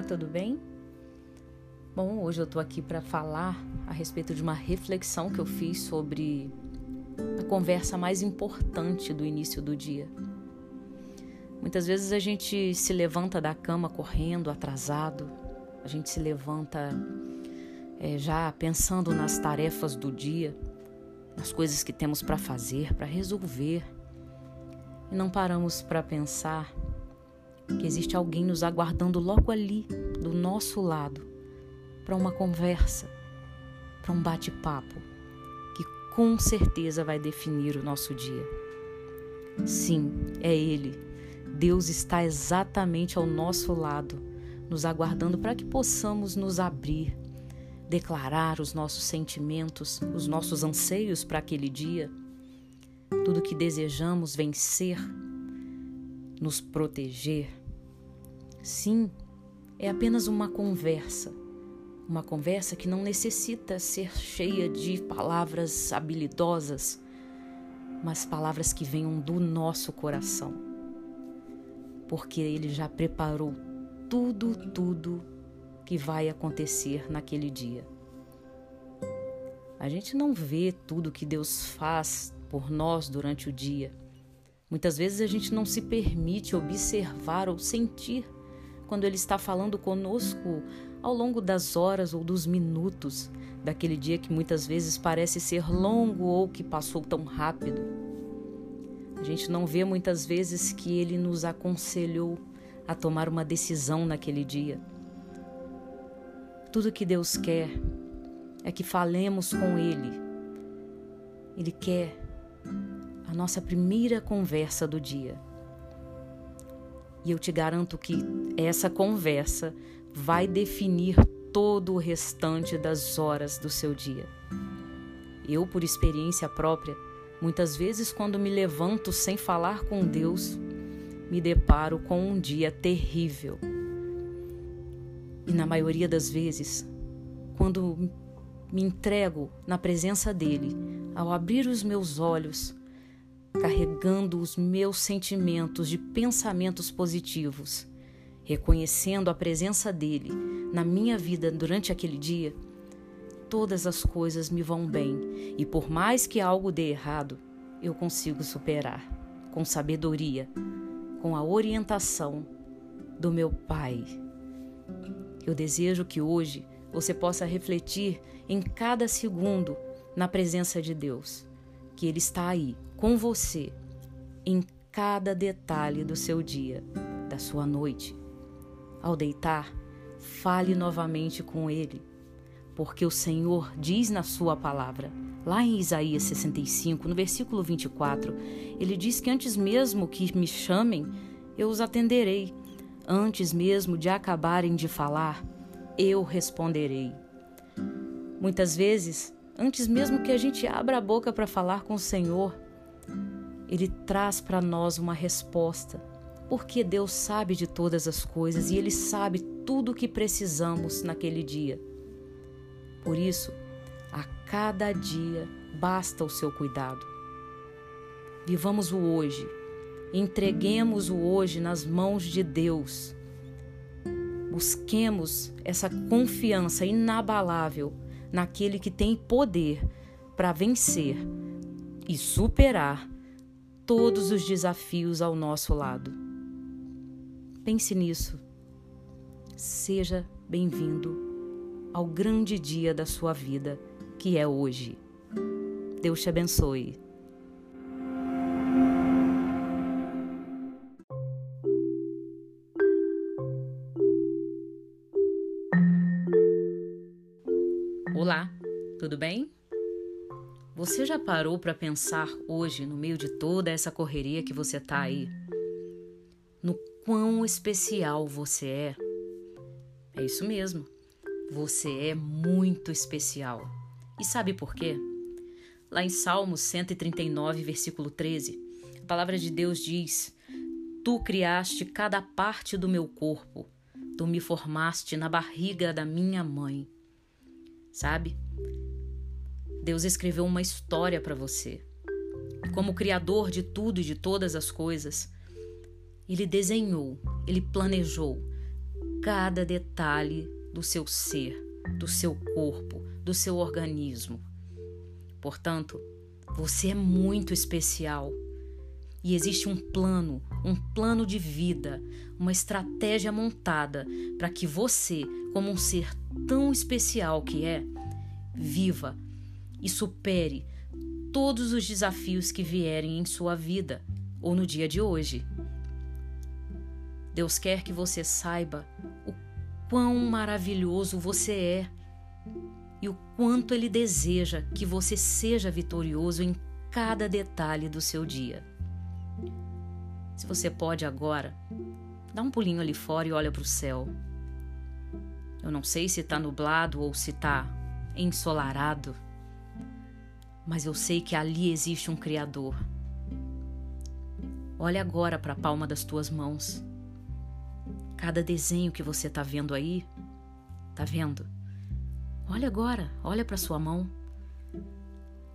Olá, tudo bem? Bom, hoje eu tô aqui para falar a respeito de uma reflexão que eu fiz sobre a conversa mais importante do início do dia. Muitas vezes a gente se levanta da cama correndo, atrasado, a gente se levanta é, já pensando nas tarefas do dia, nas coisas que temos para fazer, para resolver, e não paramos para pensar que existe alguém nos aguardando logo ali, do nosso lado, para uma conversa, para um bate-papo, que com certeza vai definir o nosso dia. Sim, é Ele. Deus está exatamente ao nosso lado, nos aguardando para que possamos nos abrir, declarar os nossos sentimentos, os nossos anseios para aquele dia, tudo que desejamos vencer, nos proteger Sim, é apenas uma conversa. Uma conversa que não necessita ser cheia de palavras habilidosas, mas palavras que venham do nosso coração. Porque Ele já preparou tudo, tudo que vai acontecer naquele dia. A gente não vê tudo que Deus faz por nós durante o dia. Muitas vezes a gente não se permite observar ou sentir quando Ele está falando conosco ao longo das horas ou dos minutos daquele dia que muitas vezes parece ser longo ou que passou tão rápido. A gente não vê muitas vezes que Ele nos aconselhou a tomar uma decisão naquele dia. Tudo que Deus quer é que falemos com Ele. Ele quer a nossa primeira conversa do dia. E eu te garanto que essa conversa vai definir todo o restante das horas do seu dia. Eu, por experiência própria, muitas vezes quando me levanto sem falar com Deus, me deparo com um dia terrível. E na maioria das vezes, quando me entrego na presença dele, ao abrir os meus olhos, carregando os meus sentimentos de pensamentos positivos, reconhecendo a presença dele na minha vida durante aquele dia, todas as coisas me vão bem e por mais que algo dê errado, eu consigo superar com sabedoria, com a orientação do meu Pai. Eu desejo que hoje você possa refletir em cada segundo na presença de Deus, que Ele está aí com você em cada detalhe do seu dia, da sua noite. Ao deitar, fale novamente com Ele, porque o Senhor diz na Sua palavra, lá em Isaías 65, no versículo 24, ele diz que antes mesmo que me chamem, eu os atenderei. Antes mesmo de acabarem de falar, eu responderei. Muitas vezes, antes mesmo que a gente abra a boca para falar com o Senhor, ele traz para nós uma resposta, porque Deus sabe de todas as coisas e Ele sabe tudo o que precisamos naquele dia. Por isso, a cada dia basta o seu cuidado. Vivamos o hoje, entreguemos o hoje nas mãos de Deus. Busquemos essa confiança inabalável naquele que tem poder para vencer e superar todos os desafios ao nosso lado. Pense nisso. Seja bem-vindo ao grande dia da sua vida, que é hoje. Deus te abençoe. Olá, tudo bem? Você já parou para pensar hoje, no meio de toda essa correria que você tá aí, no quão especial você é? É isso mesmo. Você é muito especial. E sabe por quê? Lá em Salmos 139, versículo 13, a palavra de Deus diz: Tu criaste cada parte do meu corpo, tu me formaste na barriga da minha mãe. Sabe? Deus escreveu uma história para você. Como Criador de tudo e de todas as coisas, Ele desenhou, Ele planejou cada detalhe do seu ser, do seu corpo, do seu organismo. Portanto, você é muito especial. E existe um plano, um plano de vida, uma estratégia montada para que você, como um ser tão especial que é, viva e supere todos os desafios que vierem em sua vida ou no dia de hoje. Deus quer que você saiba o quão maravilhoso você é e o quanto Ele deseja que você seja vitorioso em cada detalhe do seu dia. Se você pode agora, dá um pulinho ali fora e olha para o céu. Eu não sei se está nublado ou se está ensolarado, mas eu sei que ali existe um Criador. Olha agora para a palma das tuas mãos. Cada desenho que você está vendo aí, tá vendo? Olha agora, olha para sua mão.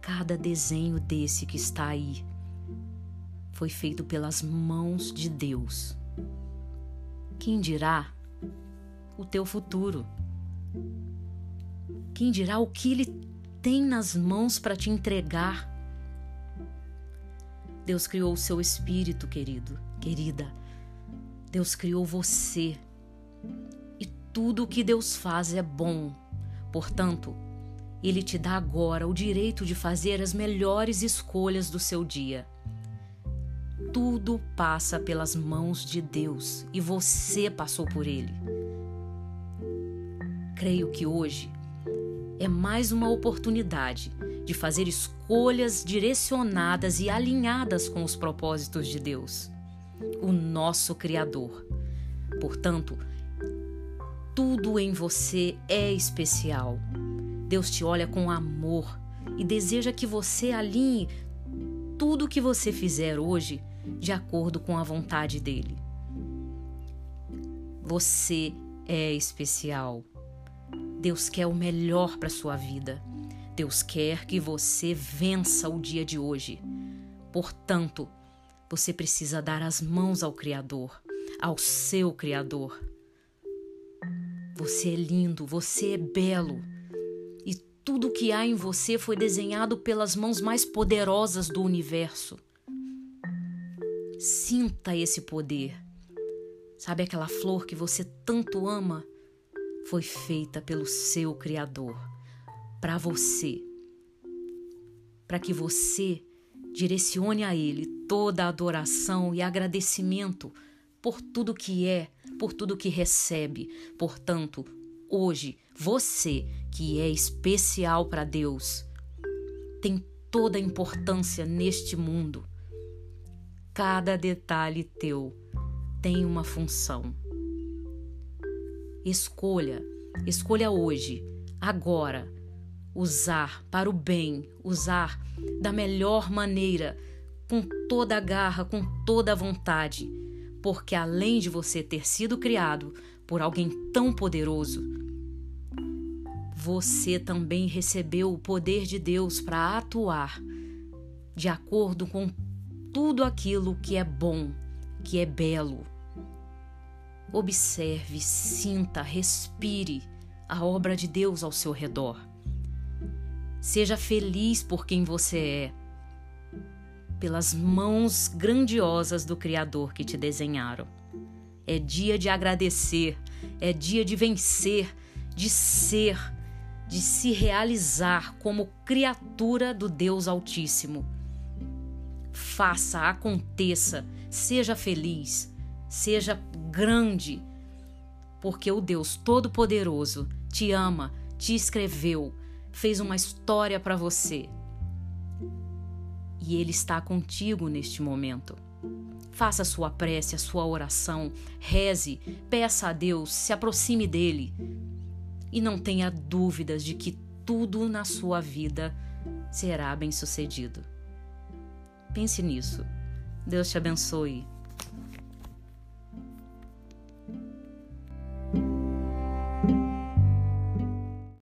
Cada desenho desse que está aí foi feito pelas mãos de Deus. Quem dirá o teu futuro? Quem dirá o que Ele tem nas mãos para te entregar? Deus criou o seu espírito, querido, querida. Deus criou você. E tudo o que Deus faz é bom. Portanto, Ele te dá agora o direito de fazer as melhores escolhas do seu dia. Tudo passa pelas mãos de Deus e você passou por Ele. Creio que hoje é mais uma oportunidade de fazer escolhas direcionadas e alinhadas com os propósitos de Deus, o nosso Criador. Portanto, tudo em você é especial. Deus te olha com amor e deseja que você alinhe tudo o que você fizer hoje de acordo com a vontade dele. Você é especial. Deus quer o melhor para sua vida. Deus quer que você vença o dia de hoje. Portanto, você precisa dar as mãos ao Criador, ao seu Criador. Você é lindo, você é belo. E tudo que há em você foi desenhado pelas mãos mais poderosas do universo. Sinta esse poder. Sabe aquela flor que você tanto ama? Foi feita pelo seu Criador, para você, para que você direcione a Ele toda a adoração e agradecimento por tudo que é, por tudo que recebe. Portanto, hoje, você que é especial para Deus, tem toda a importância neste mundo. Cada detalhe teu tem uma função. Escolha, escolha hoje, agora, usar para o bem, usar da melhor maneira, com toda a garra, com toda a vontade, porque além de você ter sido criado por alguém tão poderoso, você também recebeu o poder de Deus para atuar de acordo com tudo aquilo que é bom, que é belo Observe, sinta, respire a obra de Deus ao seu redor. Seja feliz por quem você é, pelas mãos grandiosas do Criador que te desenharam. É dia de agradecer, é dia de vencer, de ser, de se realizar como criatura do Deus Altíssimo. Faça, aconteça, seja feliz, seja grande, porque o Deus Todo-Poderoso te ama, te escreveu, fez uma história para você. E Ele está contigo neste momento. Faça a sua prece, a sua oração, reze, peça a Deus, se aproxime dele. E não tenha dúvidas de que tudo na sua vida será bem sucedido. Pense nisso. Deus te abençoe.